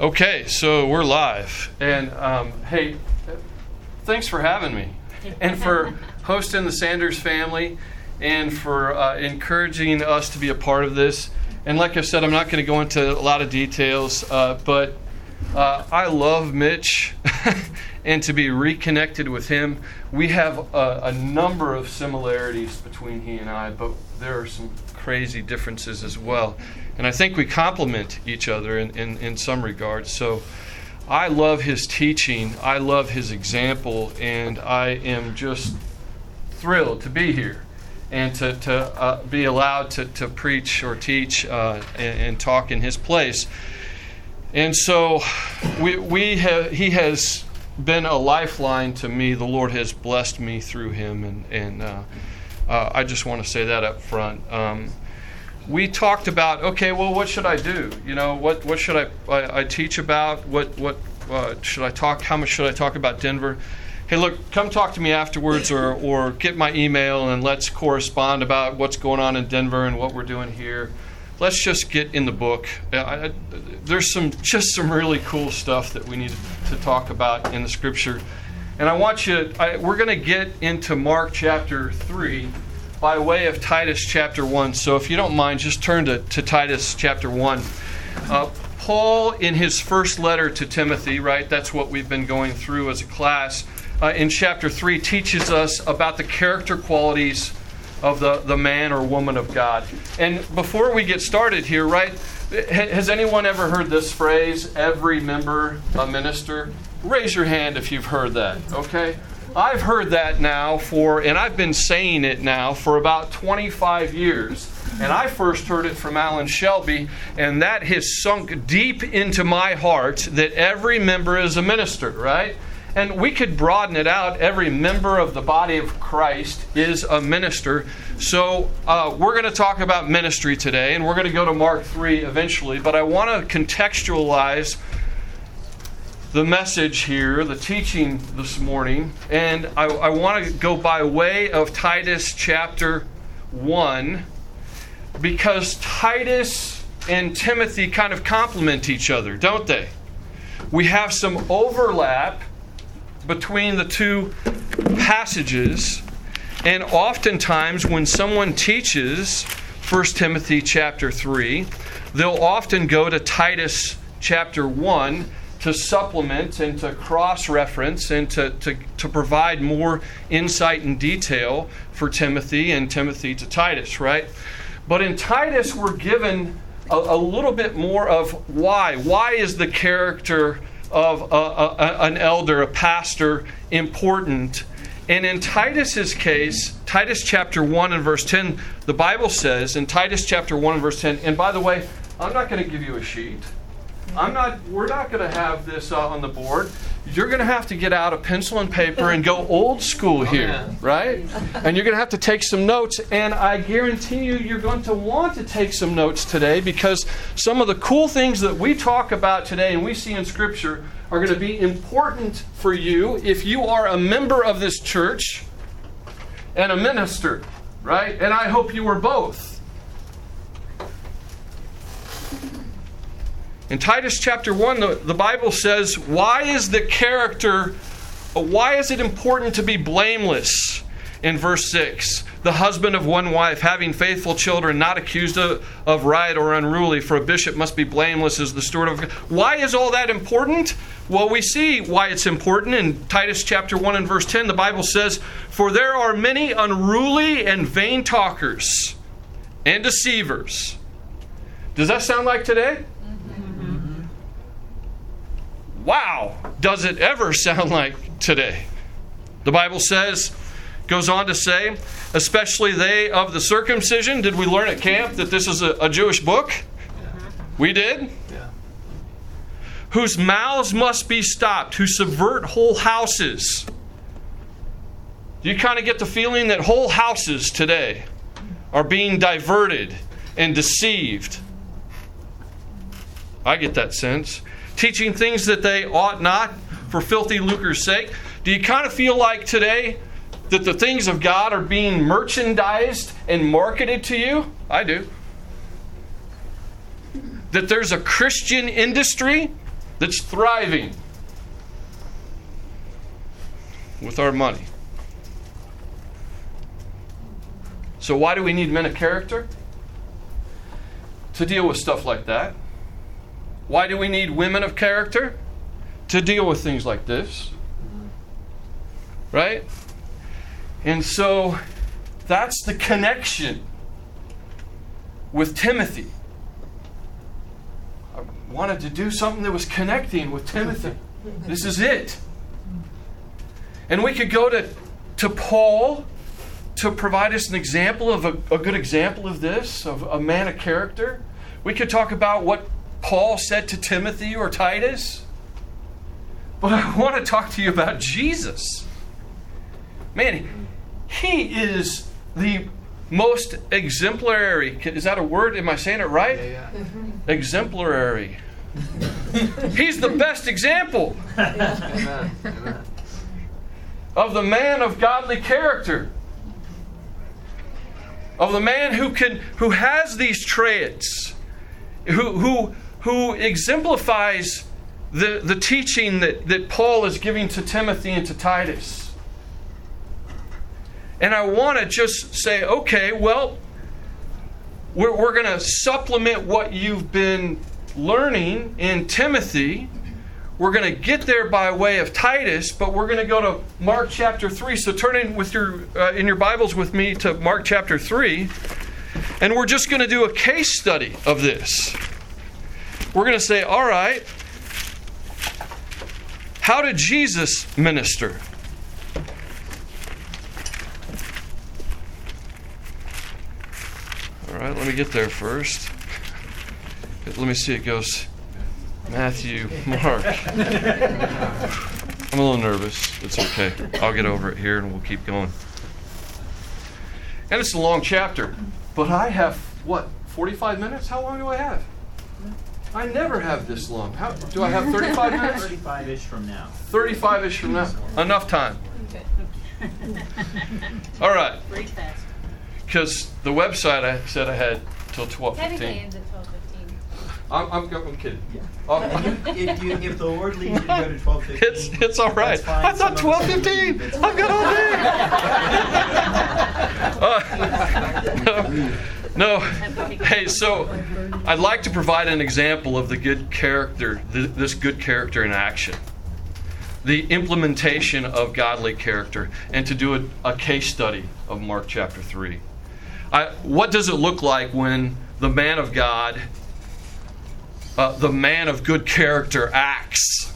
Okay, so we're live. And um, hey, thanks for having me and for hosting the Sanders family and for uh, encouraging us to be a part of this. And like I said, I'm not going to go into a lot of details, uh, but uh, I love Mitch and to be reconnected with him. We have a, a number of similarities between he and I, but there are some crazy differences as well. And I think we complement each other in, in, in some regards. So I love his teaching, I love his example, and I am just thrilled to be here and to, to uh, be allowed to, to preach or teach uh, and, and, talk in his place. And so we, we have, he has been a lifeline to me. The Lord has blessed me through him, and, and uh, uh I just want to say that up front. Um, we talked about okay well what should i do? You know what what should i i, I teach about? What what uh, should i talk how much should i talk about denver? Hey look come talk to me afterwards or or get my email and let's correspond about what's going on in denver and what we're doing here. Let's just get in the book. I, I, there's some just some really cool stuff that we need to talk about in the scripture. And i want you we're going to get into mark chapter 3 by way of Titus chapter 1. So if you don't mind, just turn to, to Titus chapter 1. Uh, Paul, in his first letter to Timothy, right, that's what we've been going through as a class, uh, in chapter 3 teaches us about the character qualities of the, the man or woman of God. And before we get started here, right, has anyone ever heard this phrase, every member a minister? Raise your hand if you've heard that, okay? I've heard that now for, and I've been saying it now for about 25 years. And I first heard it from Alan Shelby, and that has sunk deep into my heart that every member is a minister, right? And we could broaden it out. Every member of the body of Christ is a minister. So uh, we're going to talk about ministry today, and we're going to go to Mark 3 eventually. But I want to contextualize the message here, the teaching this morning, and I, I want to go by way of Titus chapter 1 because Titus and Timothy kind of complement each other, don't they? We have some overlap between the two passages, and oftentimes when someone teaches 1 Timothy chapter 3, they'll often go to Titus chapter 1 to supplement and to cross reference and to, to, to provide more insight and detail for Timothy and Timothy to Titus, right? But in Titus, we're given a, a little bit more of why. Why is the character of a, a, an elder, a pastor, important? And in Titus's case, Titus chapter 1 and verse 10, the Bible says in Titus chapter 1 and verse 10, and by the way, I'm not going to give you a sheet. I'm not. We're not going to have this uh, on the board. You're going to have to get out a pencil and paper and go old school here, right? And you're going to have to take some notes. And I guarantee you, you're going to want to take some notes today because some of the cool things that we talk about today and we see in Scripture are going to be important for you if you are a member of this church and a minister, right? And I hope you are both. In Titus chapter 1, the, the Bible says, Why is the character, why is it important to be blameless? In verse 6, the husband of one wife, having faithful children, not accused of, of riot or unruly, for a bishop must be blameless as the steward of. Why is all that important? Well, we see why it's important in Titus chapter 1 and verse 10. The Bible says, For there are many unruly and vain talkers and deceivers. Does that sound like today? Wow, does it ever sound like today? The Bible says, goes on to say, especially they of the circumcision. Did we learn at camp that this is a, a Jewish book? Yeah. We did? Yeah. Whose mouths must be stopped, who subvert whole houses. Do you kind of get the feeling that whole houses today are being diverted and deceived? I get that sense teaching things that they ought not for filthy lucre's sake? Do you kind of feel like today that the things of God are being merchandised and marketed to you? I do. That there's a Christian industry that's thriving with our money. So, why do we need men of character? To deal with stuff like that. Why do we need women of character? To deal with things like this. Right? And so, that's the connection with Timothy. I wanted to do something that was connecting with Timothy. This is it. And we could go to, to Paul to provide us an example of a, a good example of this, of a man of character. We could talk about what Paul said to Timothy or Titus. But I want to talk to you about Jesus. Man, he is the most exemplary. Is that a word? Am I saying it right? Yeah, yeah. Mm-hmm. Exemplary. He's the best example of the man of godly character. Of the man who can who has these traits, who who who exemplifies the, the teaching that, that Paul is giving to Timothy and to Titus. And I want to just say, okay, well, we're, we're going to supplement what you've been learning in Timothy. We're going to get there by way of Titus, but we're going to go to Mark chapter 3. So turn in with your uh, in your Bibles with me to Mark chapter 3, and we're just going to do a case study of this. We're going to say, all right, how did Jesus minister? All right, let me get there first. Let me see. It goes Matthew, Mark. I'm a little nervous. It's okay. I'll get over it here and we'll keep going. And it's a long chapter, but I have what? 45 minutes? How long do I have? I never have this long. How do I have 35 minutes? 35 ish from now. 35 ish from now. Enough time. All right. Because the website I said I had till 12:15. Technically ends at twelve fifteen. I'm, I'm, I'm kidding. Oh, if, you, if the Lord leads you to go to 12 it's it's all right. I thought 12:15. I've got all day. Uh, no, hey. So, I'd like to provide an example of the good character, th- this good character in action, the implementation of godly character, and to do a, a case study of Mark chapter three. I, what does it look like when the man of God, uh, the man of good character, acts?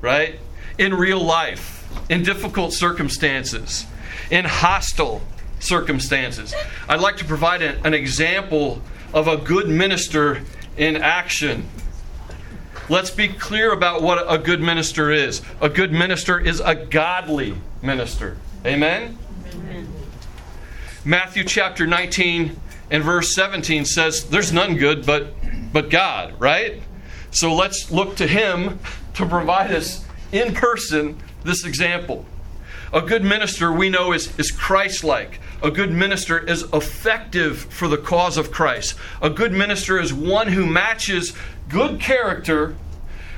Right? In real life, in difficult circumstances, in hostile circumstances. I'd like to provide an, example of a good minister in action. Let's be clear about what a good minister is. A good minister is a godly minister. Amen? Matthew chapter 19 and verse 17 says, There's none good but, but God, right? So let's look to Him to provide us in person this example. A good minister, we know, is, is Christ like. A good minister is effective for the cause of Christ. A good minister is one who matches good character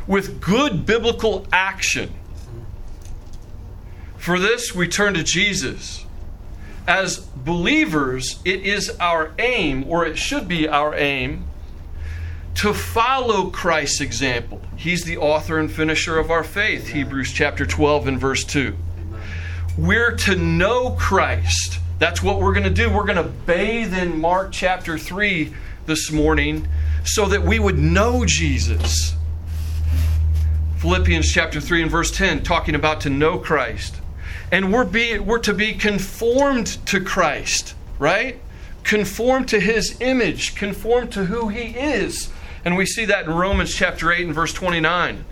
with good biblical action. For this, we turn to Jesus. As believers, it is our aim, or it should be our aim, to follow Christ's example. He's the author and finisher of our faith, Hebrews chapter 12 and verse 2. We're to know Christ. That's what we're going to do. We're going to bathe in Mark chapter 3 this morning so that we would know Jesus. Philippians chapter 3 and verse 10 talking about to know Christ. And we're be, we're to be conformed to Christ, right? Conformed to his image, conformed to who he is. And we see that in Romans chapter 8 and verse 29.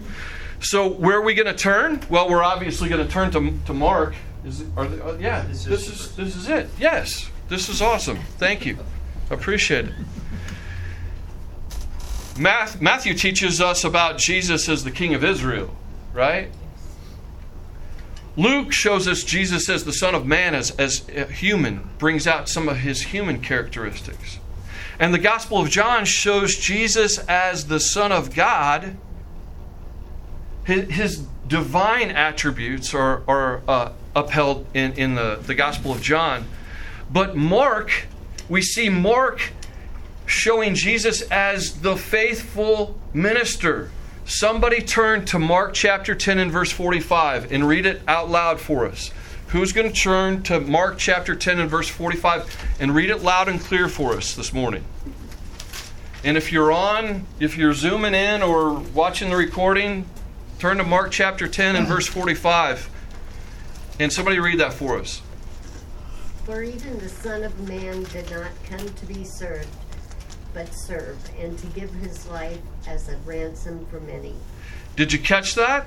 So where are we going to turn? Well, we're obviously going to turn to, to Mark. Is it, are they, uh, yeah, This this is- is this is it. Yes, this is awesome. Thank you. Appreciate it. Matthew teaches us about Jesus as the King of Israel, right? Luke shows us Jesus as the Son of Man, as, as human, brings out some of his human characteristics. And the Gospel of John shows Jesus as the Son of God, his, his divine attributes are, are uh, upheld in, in the, the Gospel of John. But Mark, we see Mark showing Jesus as the faithful minister. Somebody turn to Mark chapter 10 and verse 45 and read it out loud for us. Who's going to turn to Mark chapter 10 and verse 45 and read it loud and clear for us this morning? And if you're on, if you're zooming in or watching the recording, turn to Mark chapter 10 and verse 45. And somebody read that for us. For even the Son of Man did not come to be served, but serve, and to give his life as a ransom for many. Did you catch that?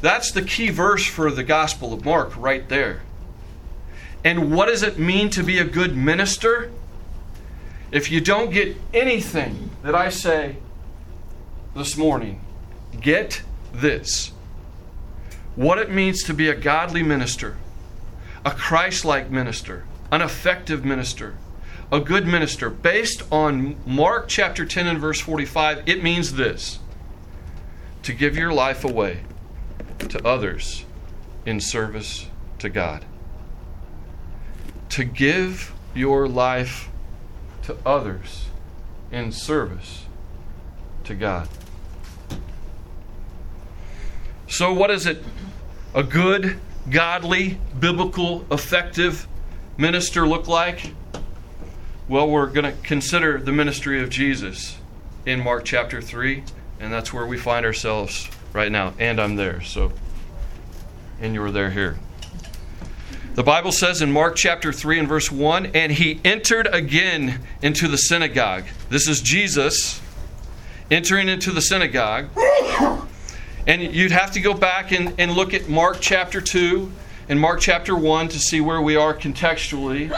That's the key verse for the Gospel of Mark right there. And what does it mean to be a good minister? If you don't get anything that I say this morning, get this. What it means to be a godly minister, a Christ like minister, an effective minister, a good minister. Based on Mark chapter 10 and verse 45, it means this to give your life away to others in service to God. To give your life to others in service to God. So, what is it? A good, godly, biblical, effective minister look like? Well, we're going to consider the ministry of Jesus in Mark chapter 3, and that's where we find ourselves right now. And I'm there, so, and you're there here. The Bible says in Mark chapter 3 and verse 1 and he entered again into the synagogue. This is Jesus entering into the synagogue. And you'd have to go back and, and look at Mark chapter 2 and Mark chapter 1 to see where we are contextually.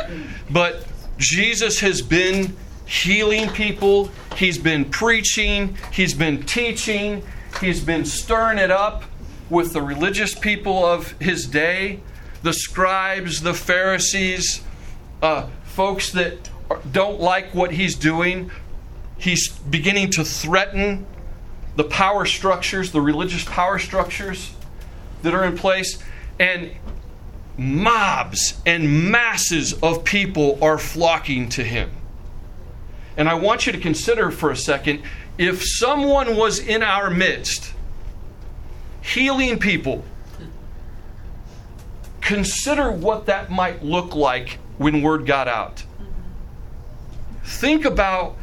But Jesus has been healing people, he's been preaching, he's been teaching, he's been stirring it up with the religious people of his day the scribes, the Pharisees, uh, folks that don't like what he's doing. He's beginning to threaten the power structures, the religious power structures that are in place. And mobs and masses of people are flocking to him. And I want you to consider for a second if someone was in our midst healing people consider what that might look like when word got out. Think about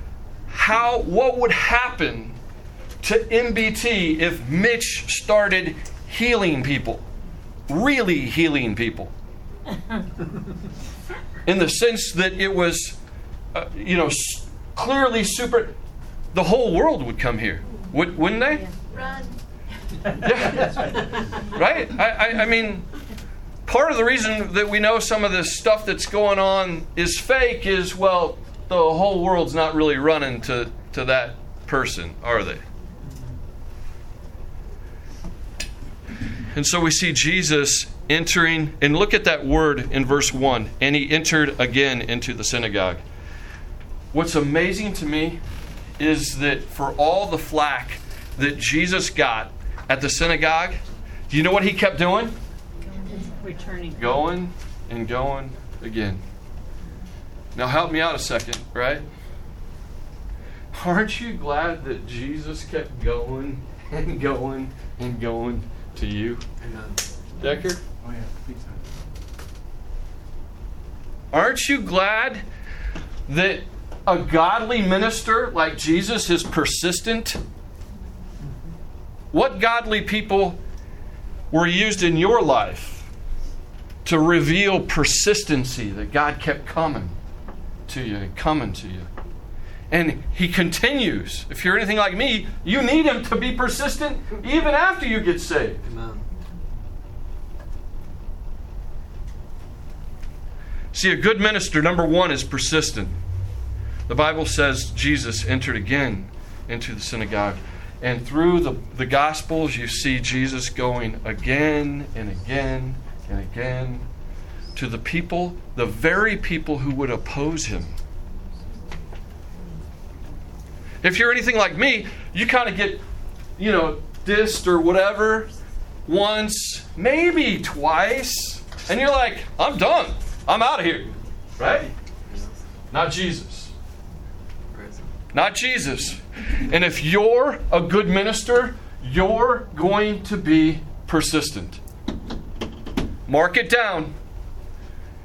how what would happen to MBT if Mitch started healing people, really healing people. In the sense that it was, uh, you know, clearly super. The whole world would come here, would, wouldn't they? Run. Yeah. right? I, I, I mean, part of the reason that we know some of this stuff that's going on is fake is well the whole world's not really running to, to that person are they and so we see jesus entering and look at that word in verse 1 and he entered again into the synagogue what's amazing to me is that for all the flack that jesus got at the synagogue do you know what he kept doing returning. Going and going again. Now, help me out a second, right? Aren't you glad that Jesus kept going and going and going to you? Amen. Decker? Oh, yeah. Aren't you glad that a godly minister like Jesus is persistent? What godly people were used in your life to reveal persistency that God kept coming to you and coming to you. And he continues. If you're anything like me, you need him to be persistent even after you get saved. Amen. See, a good minister, number one, is persistent. The Bible says Jesus entered again into the synagogue. And through the, the Gospels, you see Jesus going again and again and again to the people, the very people who would oppose him. If you're anything like me, you kind of get, you know, dissed or whatever once, maybe twice, and you're like, I'm done. I'm out of here. Right? Not Jesus. Not Jesus. And if you're a good minister, you're going to be persistent. Mark it down.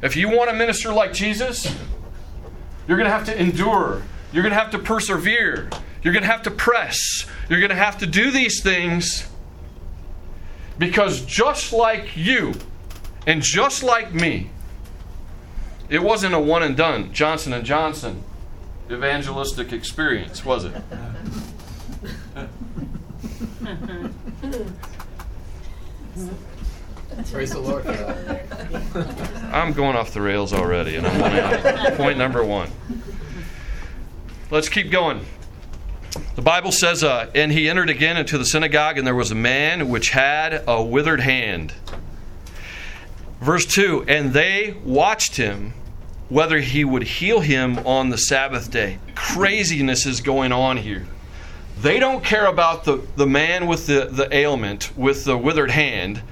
If you want to minister like Jesus, you're going to have to endure. You're going to have to persevere. You're going to have to press. You're going to have to do these things because just like you and just like me, it wasn't a one and done Johnson and Johnson evangelistic experience, was it? Praise the Lord. I'm going off the rails already, and I'm on point number one. Let's keep going. The Bible says, uh, And he entered again into the synagogue, and there was a man which had a withered hand. Verse 2 And they watched him whether he would heal him on the Sabbath day. Craziness is going on here. They don't care about the, the man with the, the ailment, with the withered hand.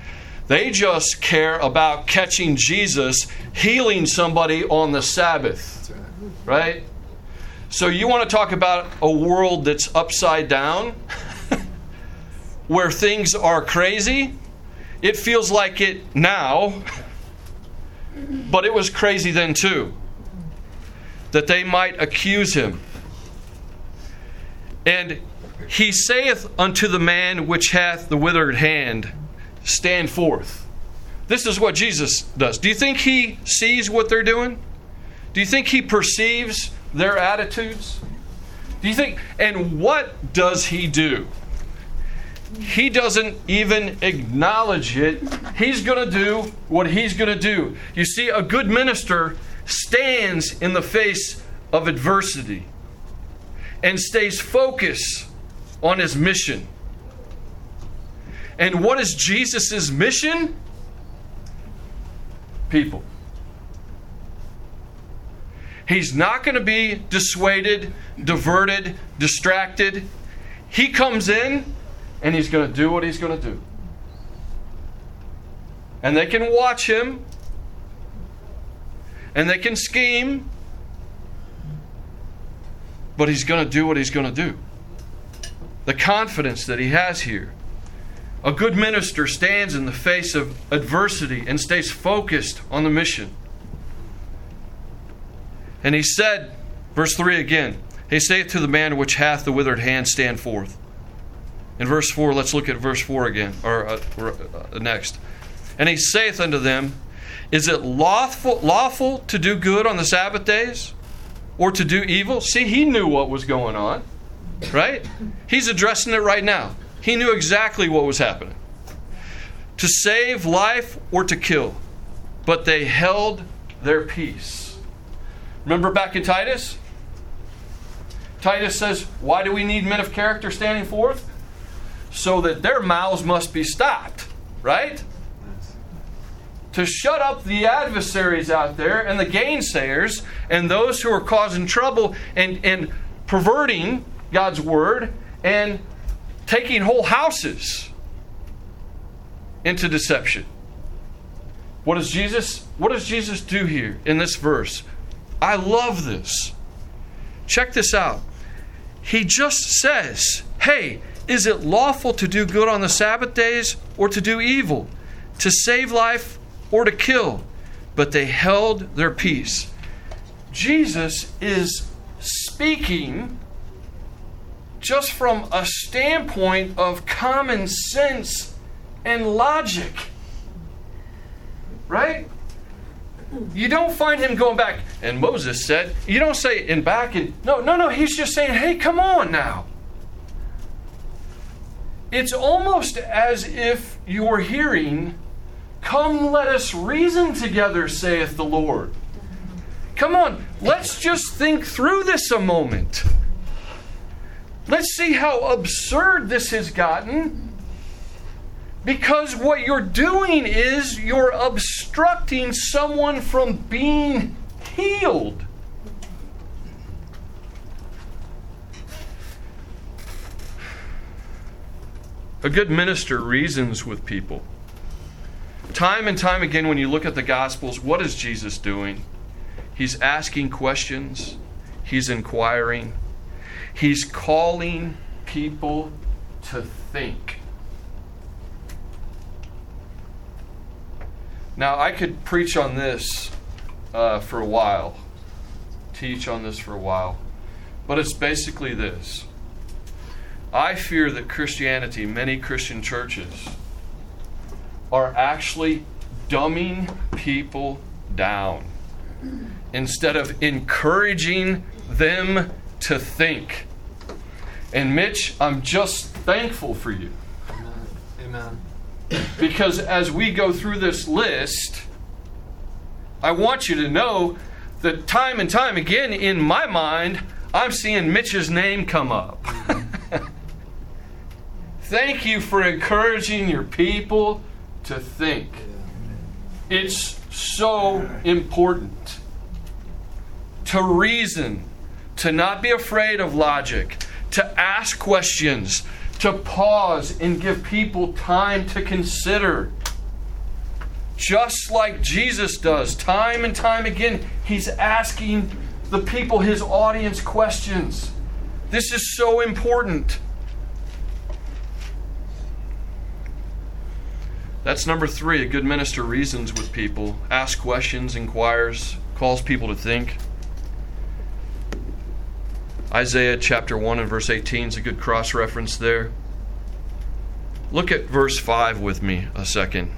They just care about catching Jesus healing somebody on the Sabbath. Right. So you want to talk about a world that's upside down? where things are crazy? It feels like it now, but it was crazy then too. That they might accuse him. And he saith unto the man which hath the withered hand, Stand forth. This is what Jesus does. Do you think he sees what they're doing? Do you think he perceives their attitudes? Do you think, and what does he do? He doesn't even acknowledge it. He's going to do what he's going to do. You see, a good minister stands in the face of adversity and stays focused on his mission. And what is Jesus' mission? People. He's not going to be dissuaded, diverted, distracted. He comes in and he's going to do what he's going to do. And they can watch him and they can scheme, but he's going to do what he's going to do. The confidence that he has here. A good minister stands in the face of adversity and stays focused on the mission. And he said, verse 3 again, He saith to the man which hath the withered hand, Stand forth. In verse 4, let's look at verse 4 again, or uh, uh, next. And he saith unto them, Is it lawful, lawful to do good on the Sabbath days, or to do evil? See, he knew what was going on, right? He's addressing it right now. He knew exactly what was happening. To save life or to kill. But they held their peace. Remember back in Titus? Titus says, Why do we need men of character standing forth? So that their mouths must be stopped, right? To shut up the adversaries out there and the gainsayers and those who are causing trouble and, and perverting God's word and taking whole houses into deception. What does Jesus what does Jesus do here in this verse? I love this. Check this out. He just says, Hey, is it lawful to do good on the Sabbath days or to do evil, to save life or to kill? But they held their peace. Jesus is speaking just from a standpoint of common sense and logic. Right? You don't find him going back, and Moses said, you don't say in back and no, no, no, he's just saying, hey, come on now. It's almost as if you're hearing, Come, let us reason together, saith the Lord. Come on, let's just think through this a moment. Let's see how absurd this has gotten. Because what you're doing is you're obstructing someone from being healed. A good minister reasons with people. Time and time again, when you look at the Gospels, what is Jesus doing? He's asking questions, he's inquiring, he's calling people to think. Now, I could preach on this uh, for a while, teach on this for a while, but it's basically this. I fear that Christianity, many Christian churches, are actually dumbing people down instead of encouraging them to think. And Mitch, I'm just thankful for you. Amen. Because as we go through this list, I want you to know that time and time again in my mind, I'm seeing Mitch's name come up. Thank you for encouraging your people to think. It's so important to reason, to not be afraid of logic, to ask questions, to pause and give people time to consider. Just like Jesus does, time and time again, he's asking the people, his audience, questions. This is so important. That's number three. A good minister reasons with people, asks questions, inquires, calls people to think. Isaiah chapter 1 and verse 18 is a good cross reference there. Look at verse 5 with me a second.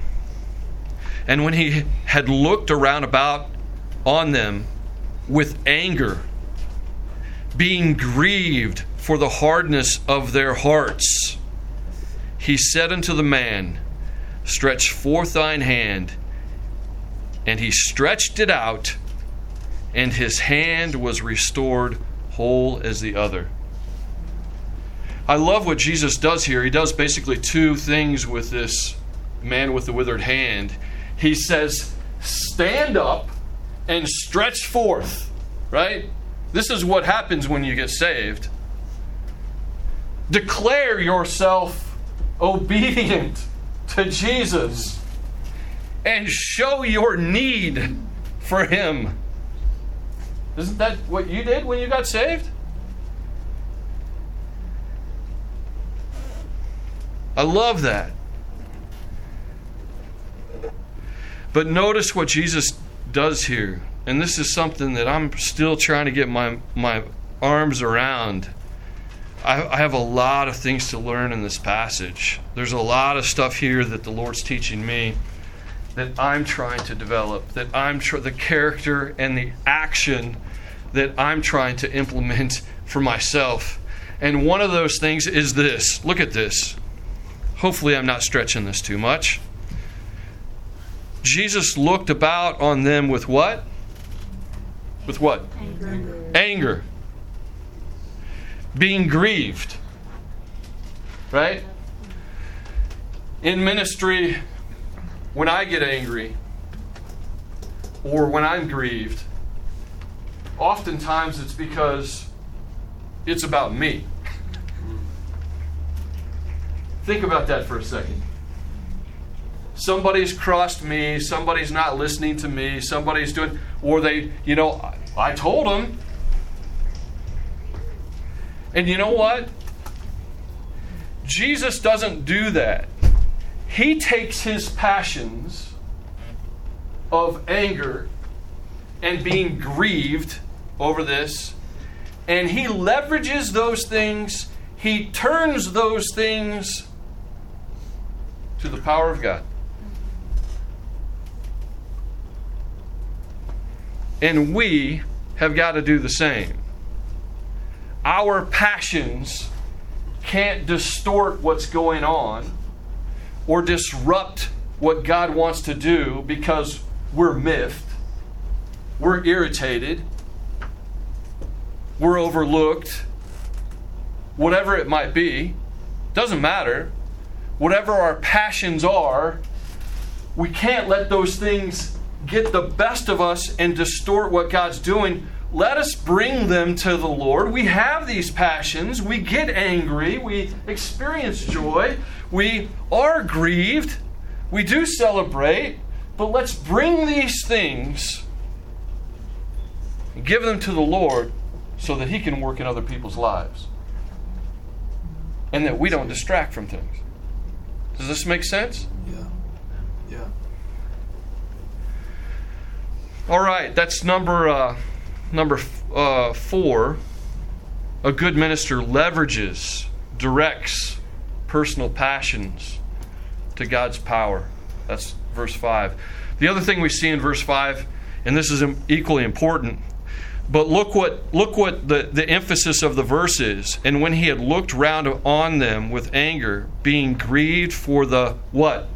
And when he had looked around about on them with anger, being grieved for the hardness of their hearts, he said unto the man, Stretch forth thine hand. And he stretched it out, and his hand was restored whole as the other. I love what Jesus does here. He does basically two things with this man with the withered hand. He says, Stand up and stretch forth, right? This is what happens when you get saved. Declare yourself obedient to Jesus and show your need for Him. Isn't that what you did when you got saved? I love that. But notice what Jesus does here. And this is something that I'm still trying to get my, my arms around. I, I have a lot of things to learn in this passage. There's a lot of stuff here that the Lord's teaching me that I'm trying to develop, that I'm tr- the character and the action that I'm trying to implement for myself. And one of those things is this. Look at this. Hopefully, I'm not stretching this too much. Jesus looked about on them with what? With what? Anger. Anger. Being grieved. Right? In ministry, when I get angry or when I'm grieved, oftentimes it's because it's about me. Think about that for a second. Somebody's crossed me, somebody's not listening to me, somebody's doing, or they, you know, I told them. And you know what? Jesus doesn't do that. He takes his passions of anger and being grieved over this, and he leverages those things, he turns those things to the power of God. And we have got to do the same. Our passions can't distort what's going on or disrupt what God wants to do because we're miffed, we're irritated, we're overlooked, whatever it might be. Doesn't matter. Whatever our passions are, we can't let those things get the best of us and distort what God's doing. Let us bring them to the Lord. We have these passions. We get angry. We experience joy. we are grieved, we do celebrate, but let's bring these things give them to the Lord so that He can work in other people's lives. And that we don't distract from things. Does this make sense? Yeah. Yeah. All right, that's number uh, number uh, four. A good minister leverages, directs personal passions to God's power. That's verse five. The other thing we see in verse five, and this is equally important, but look what look what the, the emphasis of the verse is. And when he had looked round on them with anger, being grieved for the what?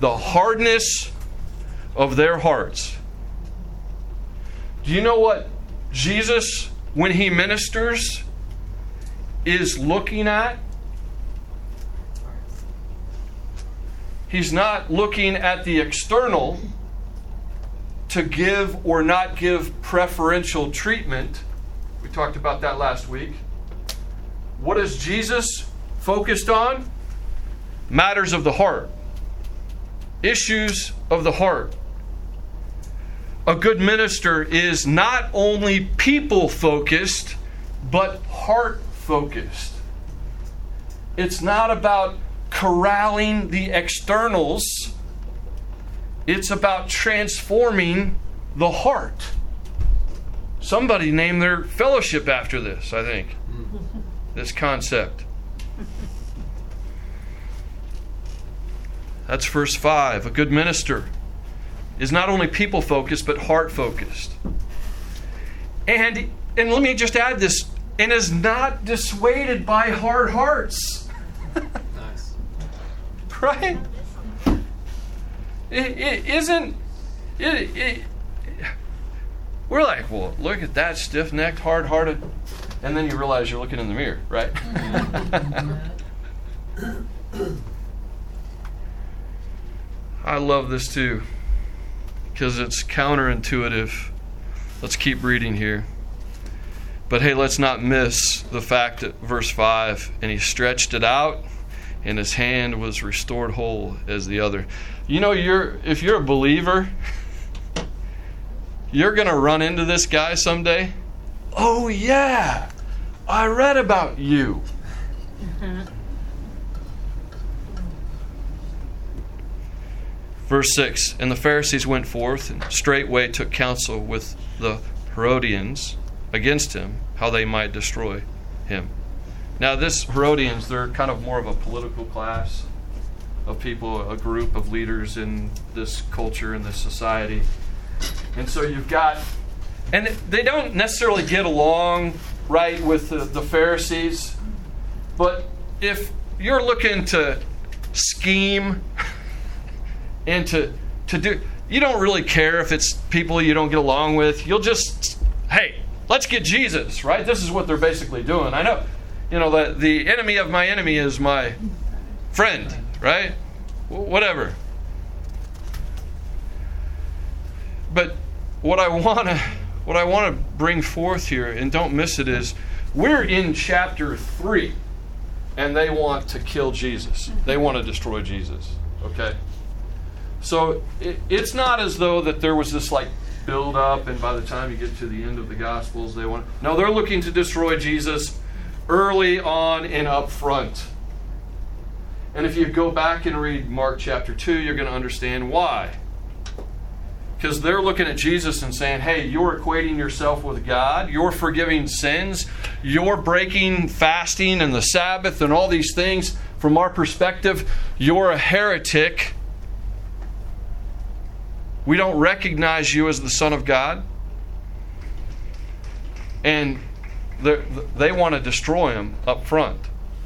The hardness of their hearts. Do you know what Jesus, when he ministers, is looking at? He's not looking at the external to give or not give preferential treatment. We talked about that last week. What is Jesus focused on? Matters of the heart, issues of the heart. A good minister is not only people focused, but heart focused. It's not about corralling the externals it's about transforming the heart. Somebody named their fellowship after this, I think. This concept. That's verse 5. A good minister is not only people focused, but heart focused. And, and let me just add this and is not dissuaded by hard hearts. Nice. right? It, isn't. It, it, we're like, well, look at that stiff necked, hard hearted. And then you realize you're looking in the mirror, right? I love this too because it's counterintuitive. Let's keep reading here. But hey, let's not miss the fact that verse 5 and he stretched it out, and his hand was restored whole as the other. You know, you're if you're a believer, you're going to run into this guy someday. Oh yeah. I read about you. Verse 6 And the Pharisees went forth and straightway took counsel with the Herodians against him, how they might destroy him. Now, this Herodians, they're kind of more of a political class of people, a group of leaders in this culture, in this society. And so you've got, and they don't necessarily get along right with the, the Pharisees, but if you're looking to scheme and to, to do, you don't really care if it's people you don't get along with. You'll just, hey, let's get Jesus, right? This is what they're basically doing. I know, you know, the, the enemy of my enemy is my friend right? Whatever. But what I want to what I want to bring forth here and don't miss it is we're in chapter 3 and they want to kill Jesus. They want to destroy Jesus, okay? So it, it's not as though that there was this like build up and by the time you get to the end of the gospels they want No, they're looking to destroy Jesus early on and up front. And if you go back and read Mark chapter 2, you're going to understand why. Because they're looking at Jesus and saying, hey, you're equating yourself with God, you're forgiving sins, you're breaking fasting and the Sabbath and all these things. From our perspective, you're a heretic. We don't recognize you as the Son of God. And they want to destroy him up front.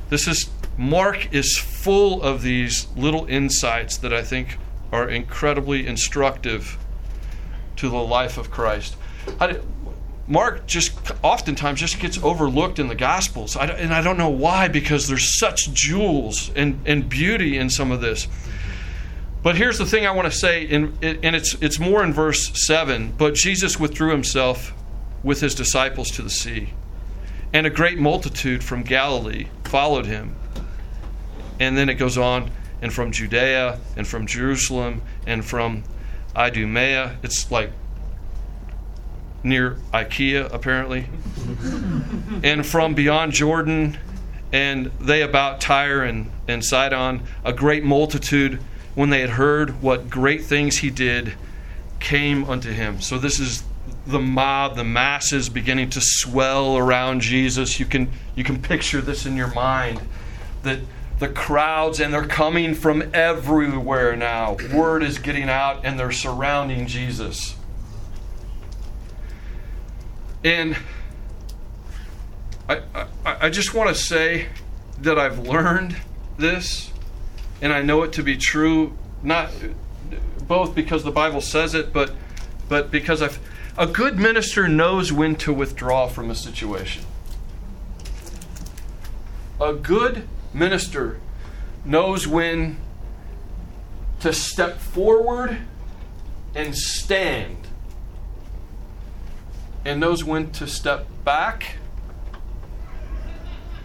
This is Mark is full of these little insights that I think are incredibly instructive to the life of Christ. Mark just oftentimes just gets overlooked in the Gospels, and I don't know why because there's such jewels and, and beauty in some of this. But here's the thing I want to say, and, and it's, it's more in verse 7. But Jesus withdrew himself with his disciples to the sea, and a great multitude from Galilee followed him and then it goes on, and from Judea, and from Jerusalem, and from Idumea. It's like near IKEA, apparently. and from beyond Jordan, and they about Tyre and, and Sidon, a great multitude, when they had heard what great things he did, came unto him. So this is the mob, the masses beginning to swell around Jesus. You can you can picture this in your mind that the crowds and they're coming from everywhere now. Word is getting out and they're surrounding Jesus. And I, I, I just want to say that I've learned this and I know it to be true, not both because the Bible says it, but but because I've a good minister knows when to withdraw from a situation. A good minister knows when to step forward and stand, and knows when to step back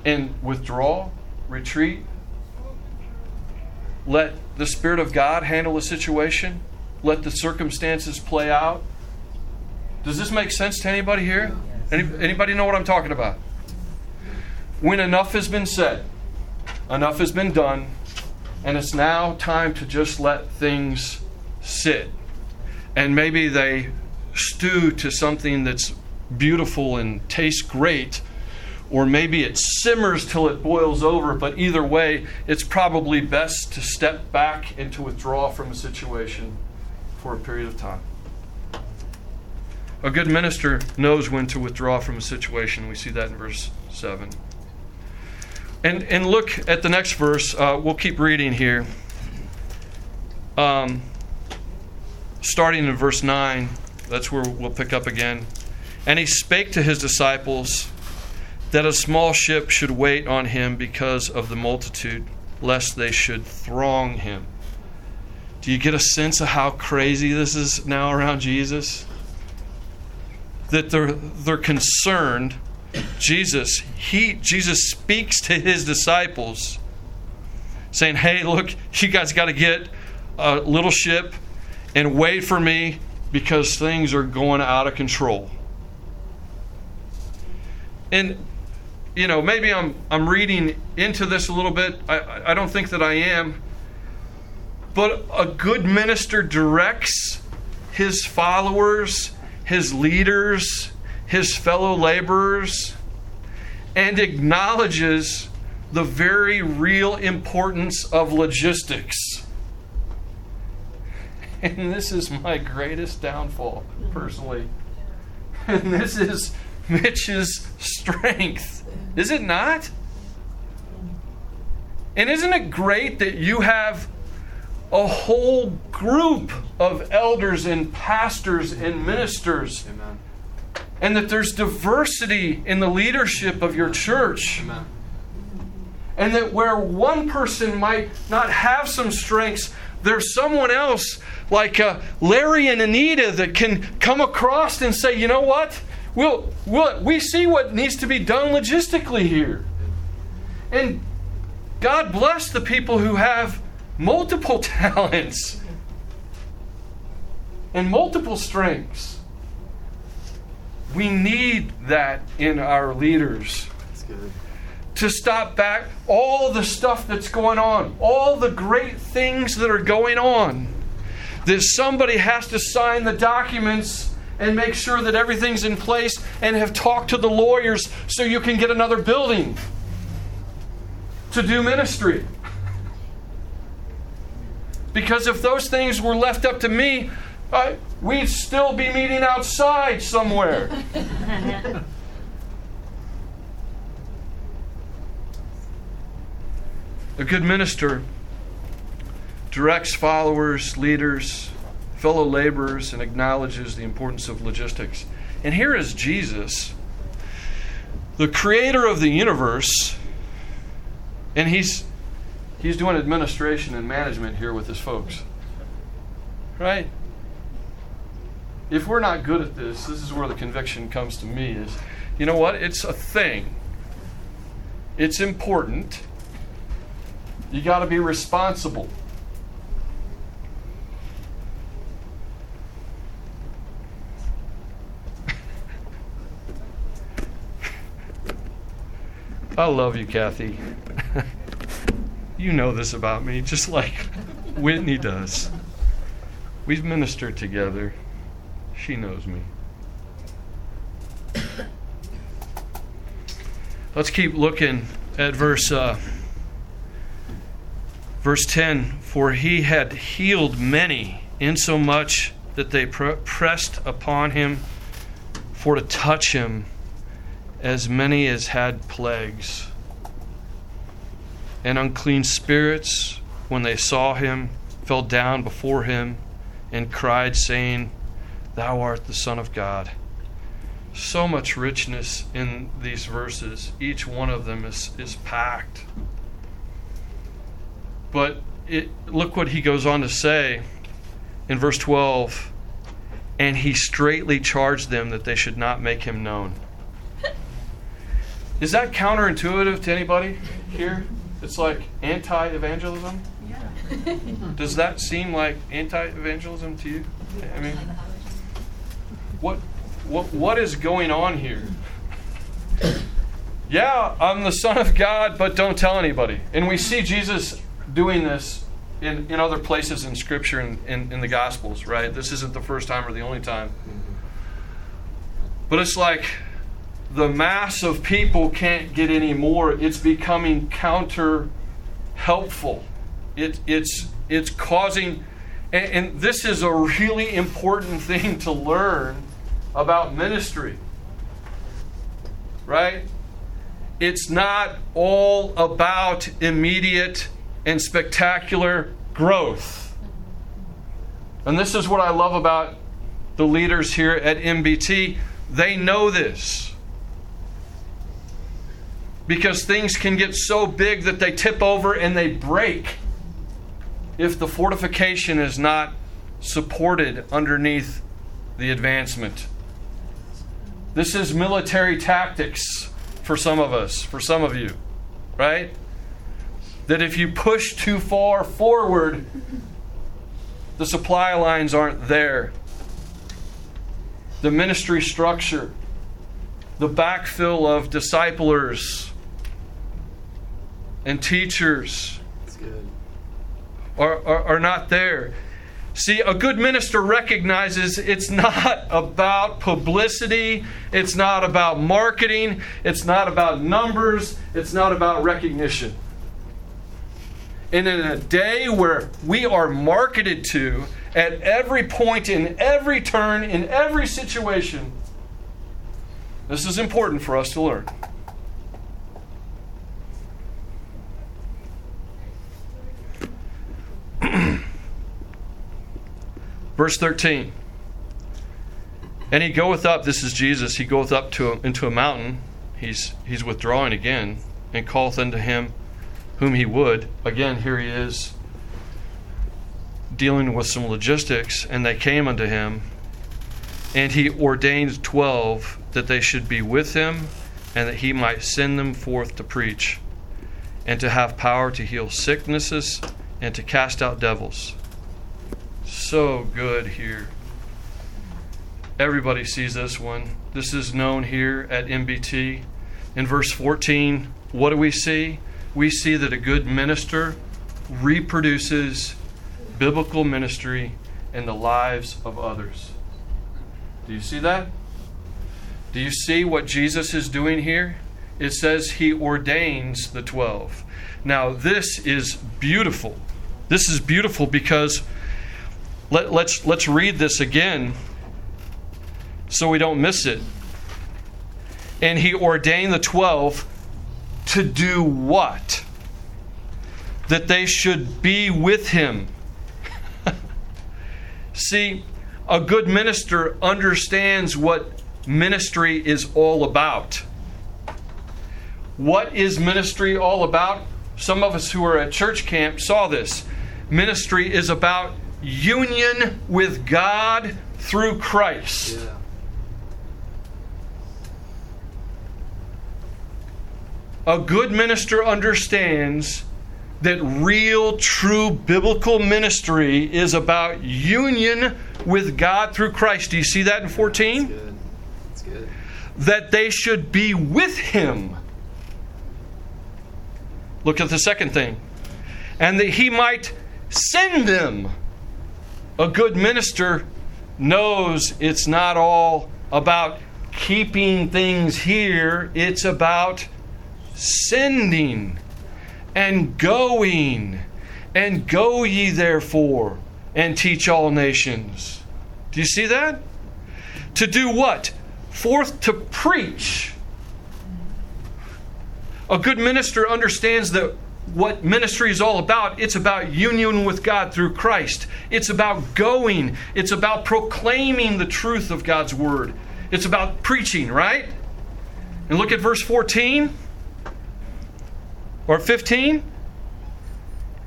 and withdraw, retreat. Let the Spirit of God handle the situation. Let the circumstances play out. Does this make sense to anybody here? Any, anybody know what I'm talking about? When enough has been said, enough has been done, and it's now time to just let things sit. And maybe they stew to something that's beautiful and tastes great, or maybe it simmers till it boils over, but either way, it's probably best to step back and to withdraw from a situation for a period of time. A good minister knows when to withdraw from a situation. We see that in verse 7. And, and look at the next verse. Uh, we'll keep reading here. Um, starting in verse 9, that's where we'll pick up again. And he spake to his disciples that a small ship should wait on him because of the multitude, lest they should throng him. Do you get a sense of how crazy this is now around Jesus? that they're they're concerned. Jesus, he Jesus speaks to his disciples saying, "Hey, look, you guys got to get a little ship and wait for me because things are going out of control." And you know, maybe I'm I'm reading into this a little bit. I I don't think that I am. But a good minister directs his followers his leaders, his fellow laborers, and acknowledges the very real importance of logistics. And this is my greatest downfall, personally. And this is Mitch's strength. Is it not? And isn't it great that you have a whole group of elders and pastors and ministers. Amen. And that there's diversity in the leadership of your church. Amen. And that where one person might not have some strengths, there's someone else like uh, Larry and Anita that can come across and say, you know what? We'll, we'll, we see what needs to be done logistically here. And God bless the people who have multiple talents and multiple strengths. We need that in our leaders. That's good. To stop back all the stuff that's going on, all the great things that are going on. That somebody has to sign the documents and make sure that everything's in place and have talked to the lawyers so you can get another building to do ministry. Because if those things were left up to me, I, we'd still be meeting outside somewhere. A good minister directs followers, leaders, fellow laborers, and acknowledges the importance of logistics. And here is Jesus, the creator of the universe, and he's he's doing administration and management here with his folks. Right? If we're not good at this, this is where the conviction comes to me is you know what? It's a thing. It's important. You got to be responsible. I love you, Kathy. you know this about me, just like Whitney does. We've ministered together. She knows me. Let's keep looking at verse uh, verse 10 for he had healed many insomuch that they pr- pressed upon him for to touch him as many as had plagues and unclean spirits when they saw him fell down before him and cried saying thou art the son of god so much richness in these verses. Each one of them is, is packed. But it, look what he goes on to say in verse 12 and he straightly charged them that they should not make him known. Is that counterintuitive to anybody here? It's like anti evangelism? Yeah. Does that seem like anti evangelism to you? I mean, what what, what is going on here? Yeah, I'm the Son of God, but don't tell anybody. And we see Jesus doing this in, in other places in Scripture and in, in the Gospels, right? This isn't the first time or the only time. But it's like the mass of people can't get any more. It's becoming counter helpful. It, it's, it's causing, and, and this is a really important thing to learn about ministry. Right? It's not all about immediate and spectacular growth. And this is what I love about the leaders here at MBT. They know this. Because things can get so big that they tip over and they break if the fortification is not supported underneath the advancement. This is military tactics for some of us, for some of you, right? That if you push too far forward, the supply lines aren't there. The ministry structure, the backfill of disciplers and teachers are, are, are not there. See, a good minister recognizes it's not about publicity, it's not about marketing, it's not about numbers, it's not about recognition. And in a day where we are marketed to at every point, in every turn, in every situation, this is important for us to learn. Verse 13. And he goeth up, this is Jesus, he goeth up to into a mountain. He's he's withdrawing again, and calleth unto him whom he would. Again, here he is dealing with some logistics, and they came unto him, and he ordained twelve that they should be with him, and that he might send them forth to preach, and to have power to heal sicknesses, and to cast out devils so good here. Everybody sees this one. This is known here at MBT. In verse 14, what do we see? We see that a good minister reproduces biblical ministry in the lives of others. Do you see that? Do you see what Jesus is doing here? It says he ordains the 12. Now, this is beautiful. This is beautiful because let, let's, let's read this again so we don't miss it. And he ordained the twelve to do what? That they should be with him. See, a good minister understands what ministry is all about. What is ministry all about? Some of us who are at church camp saw this. Ministry is about union with God through Christ. Yeah. A good minister understands that real, true biblical ministry is about union with God through Christ. Do you see that in 14? Good. That's good. That they should be with Him. Look at the second thing. And that He might send them. A good minister knows it's not all about keeping things here, it's about sending and going. And go ye therefore and teach all nations. Do you see that? To do what? Forth to preach. A good minister understands that what ministry is all about. It's about union with God through Christ. It's about going. It's about proclaiming the truth of God's word. It's about preaching, right? And look at verse 14 or 15.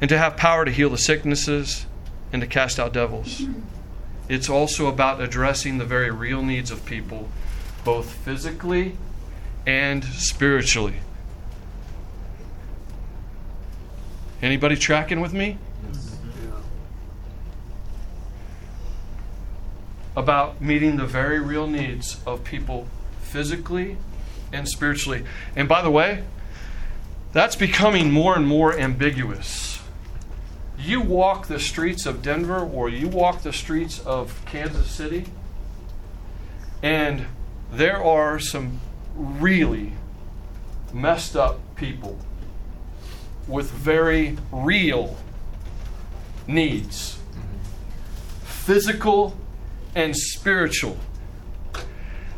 And to have power to heal the sicknesses and to cast out devils. It's also about addressing the very real needs of people, both physically and spiritually. Anybody tracking with me? About meeting the very real needs of people physically and spiritually. And by the way, that's becoming more and more ambiguous. You walk the streets of Denver or you walk the streets of Kansas City, and there are some really messed up people with very real needs physical and spiritual.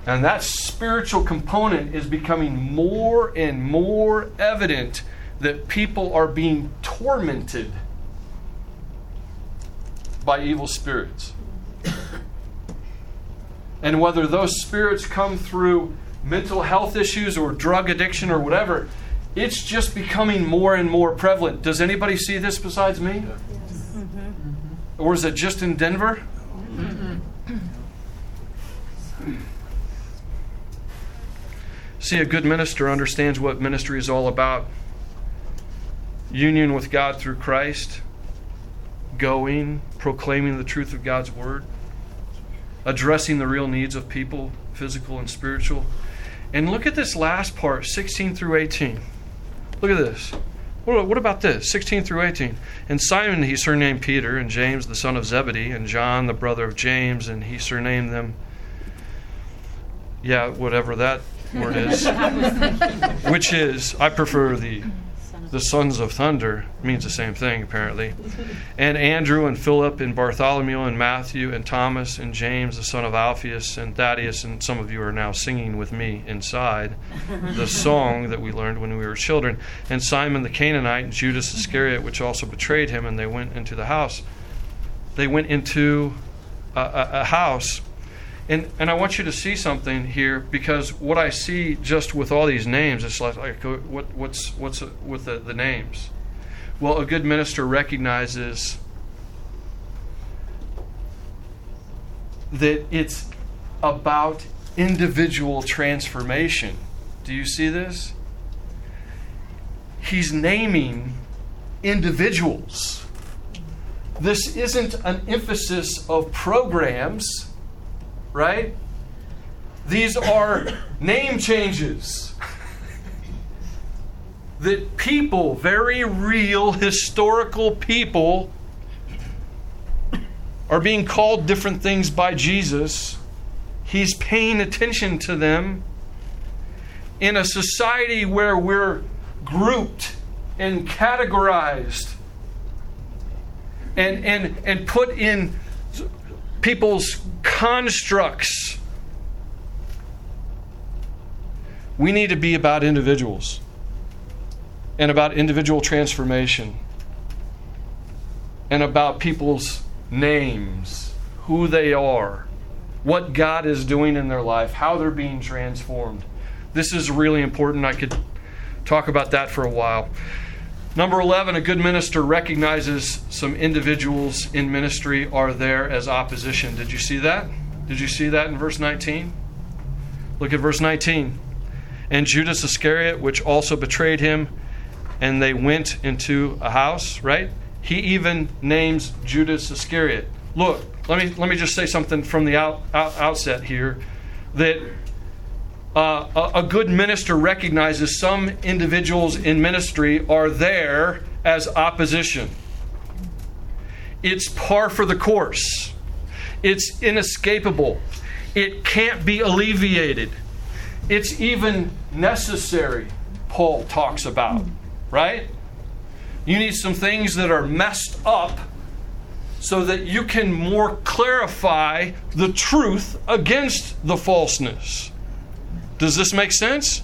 And that spiritual component is becoming more and more evident that people are being tormented by evil spirits. And whether those spirits come through mental health issues or drug addiction or whatever, it's just becoming more and more prevalent. Does anybody see this besides me? Mm-hmm. Or is it just in Denver? Mm-hmm. See, a good minister understands what ministry is all about union with God through Christ, going, proclaiming the truth of God's word, addressing the real needs of people, physical and spiritual. And look at this last part, 16 through 18. Look at this. What, what about this? 16 through 18. And Simon he surnamed Peter, and James the son of Zebedee, and John the brother of James, and he surnamed them. Yeah, whatever that word is. Which is, I prefer the the sons of thunder means the same thing apparently. And andrew and philip and bartholomew and matthew and thomas and james the son of alphaeus and thaddeus and some of you are now singing with me inside the song that we learned when we were children. And simon the canaanite and judas iscariot which also betrayed him and they went into the house. They went into a, a, a house and and I want you to see something here because what I see just with all these names, it's like, like uh, what what's what's uh, with the, the names. Well, a good minister recognizes that it's about individual transformation. Do you see this? He's naming individuals. This isn't an emphasis of programs right? These are name changes. that people, very real historical people, are being called different things by Jesus. He's paying attention to them. In a society where we're grouped and categorized and, and, and put in people's constructs. We need to be about individuals and about individual transformation and about people's names, who they are, what God is doing in their life, how they're being transformed. This is really important. I could talk about that for a while. Number 11, a good minister recognizes some individuals in ministry are there as opposition. Did you see that? Did you see that in verse 19? Look at verse 19. And Judas Iscariot, which also betrayed him, and they went into a house, right? He even names Judas Iscariot. Look, let me let me just say something from the out, out, outset here that uh, a, a good minister recognizes some individuals in ministry are there as opposition. It's par for the course. It's inescapable. It can't be alleviated. It's even necessary, Paul talks about, right? You need some things that are messed up so that you can more clarify the truth against the falseness. Does this make sense?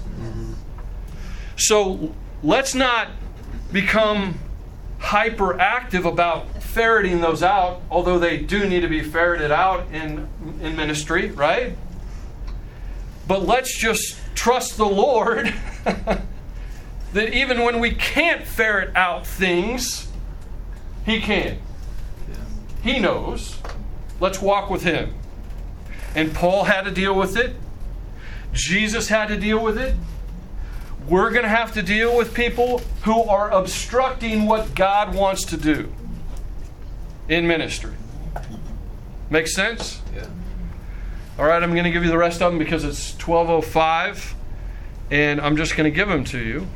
So let's not become hyperactive about ferreting those out, although they do need to be ferreted out in, in ministry, right? But let's just trust the Lord that even when we can't ferret out things, He can. He knows. Let's walk with Him. And Paul had to deal with it. Jesus had to deal with it. We're going to have to deal with people who are obstructing what God wants to do in ministry. Make sense? Yeah. All right, I'm going to give you the rest of them because it's 12:05 and I'm just going to give them to you.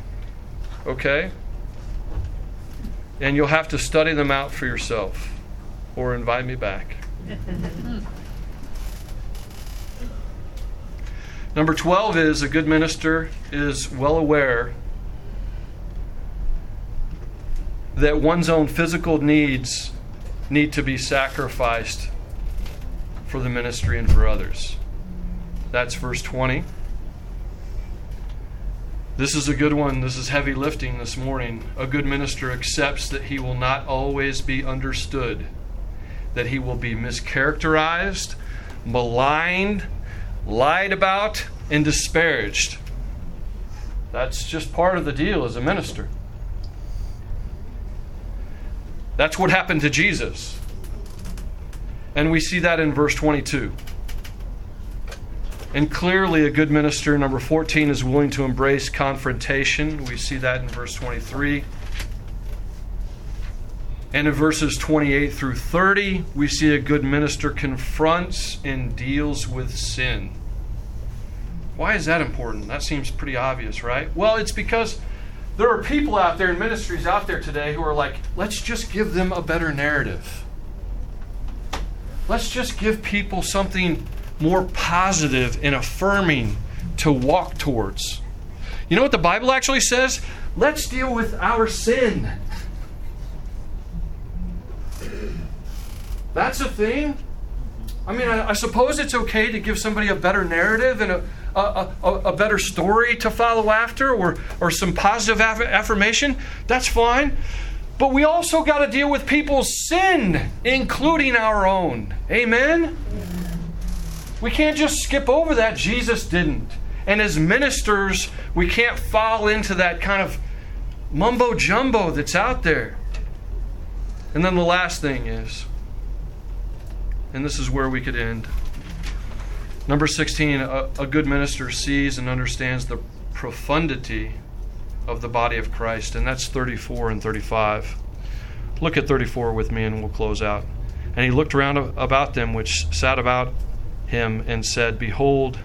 Okay? And you'll have to study them out for yourself or invite me back. Number 12 is a good minister is well aware that one's own physical needs need to be sacrificed for the ministry and for others. That's verse 20. This is a good one. This is heavy lifting this morning. A good minister accepts that he will not always be understood, that he will be mischaracterized, maligned, lied about, and disparaged. That's just part of the deal as a minister. That's what happened to Jesus. And we see that in verse 22. And clearly, a good minister, number 14, is willing to embrace confrontation. We see that in verse 23. And in verses 28 through 30, we see a good minister confronts and deals with sin. Why is that important? That seems pretty obvious, right? Well, it's because there are people out there in ministries out there today who are like, let's just give them a better narrative. Let's just give people something more positive and affirming to walk towards. You know what the Bible actually says? Let's deal with our sin. That's a thing. I mean, I, I, suppose it's okay to give somebody a better narrative and a, a, a, a better story to follow after or, or some positive aff- affirmation. That's fine. But we also got to deal with people's sin, including our own. Amen? We can't just skip over that. Jesus didn't. And as ministers, we can't fall into that kind of mumbo jumbo that's out there. And then the last thing is, and this is where we could end. Number 16, a, a, good minister sees and understands the profundity of the body of Christ, and that's 34 and 35. Look at 34 with me, and we'll close out. And he looked round about them which sat about him and said, Behold,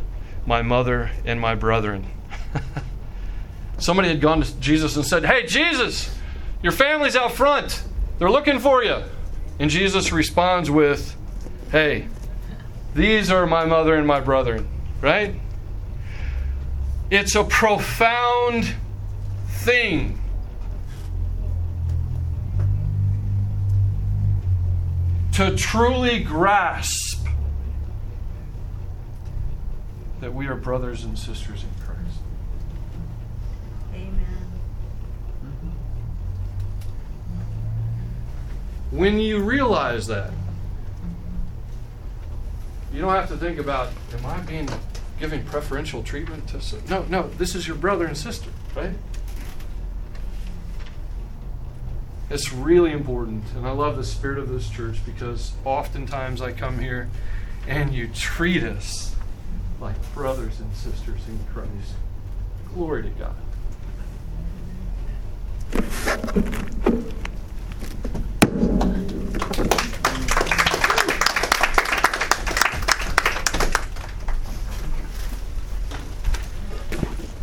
my mother and my brethren. Somebody had gone to Jesus and said, Hey, Jesus, your family's out front. They're looking for you. And Jesus responds with, Hey, these are my mother and my brethren, right? It's a profound thing. To truly grasp that we are brothers and sisters in Christ. Amen. When you realize that, you don't have to think about, am I being giving preferential treatment to some? No, no, this is your brother and sister, right? It's really important. And I love the spirit of this church because oftentimes I come here and you treat us like brothers and sisters in Christ. Glory to God.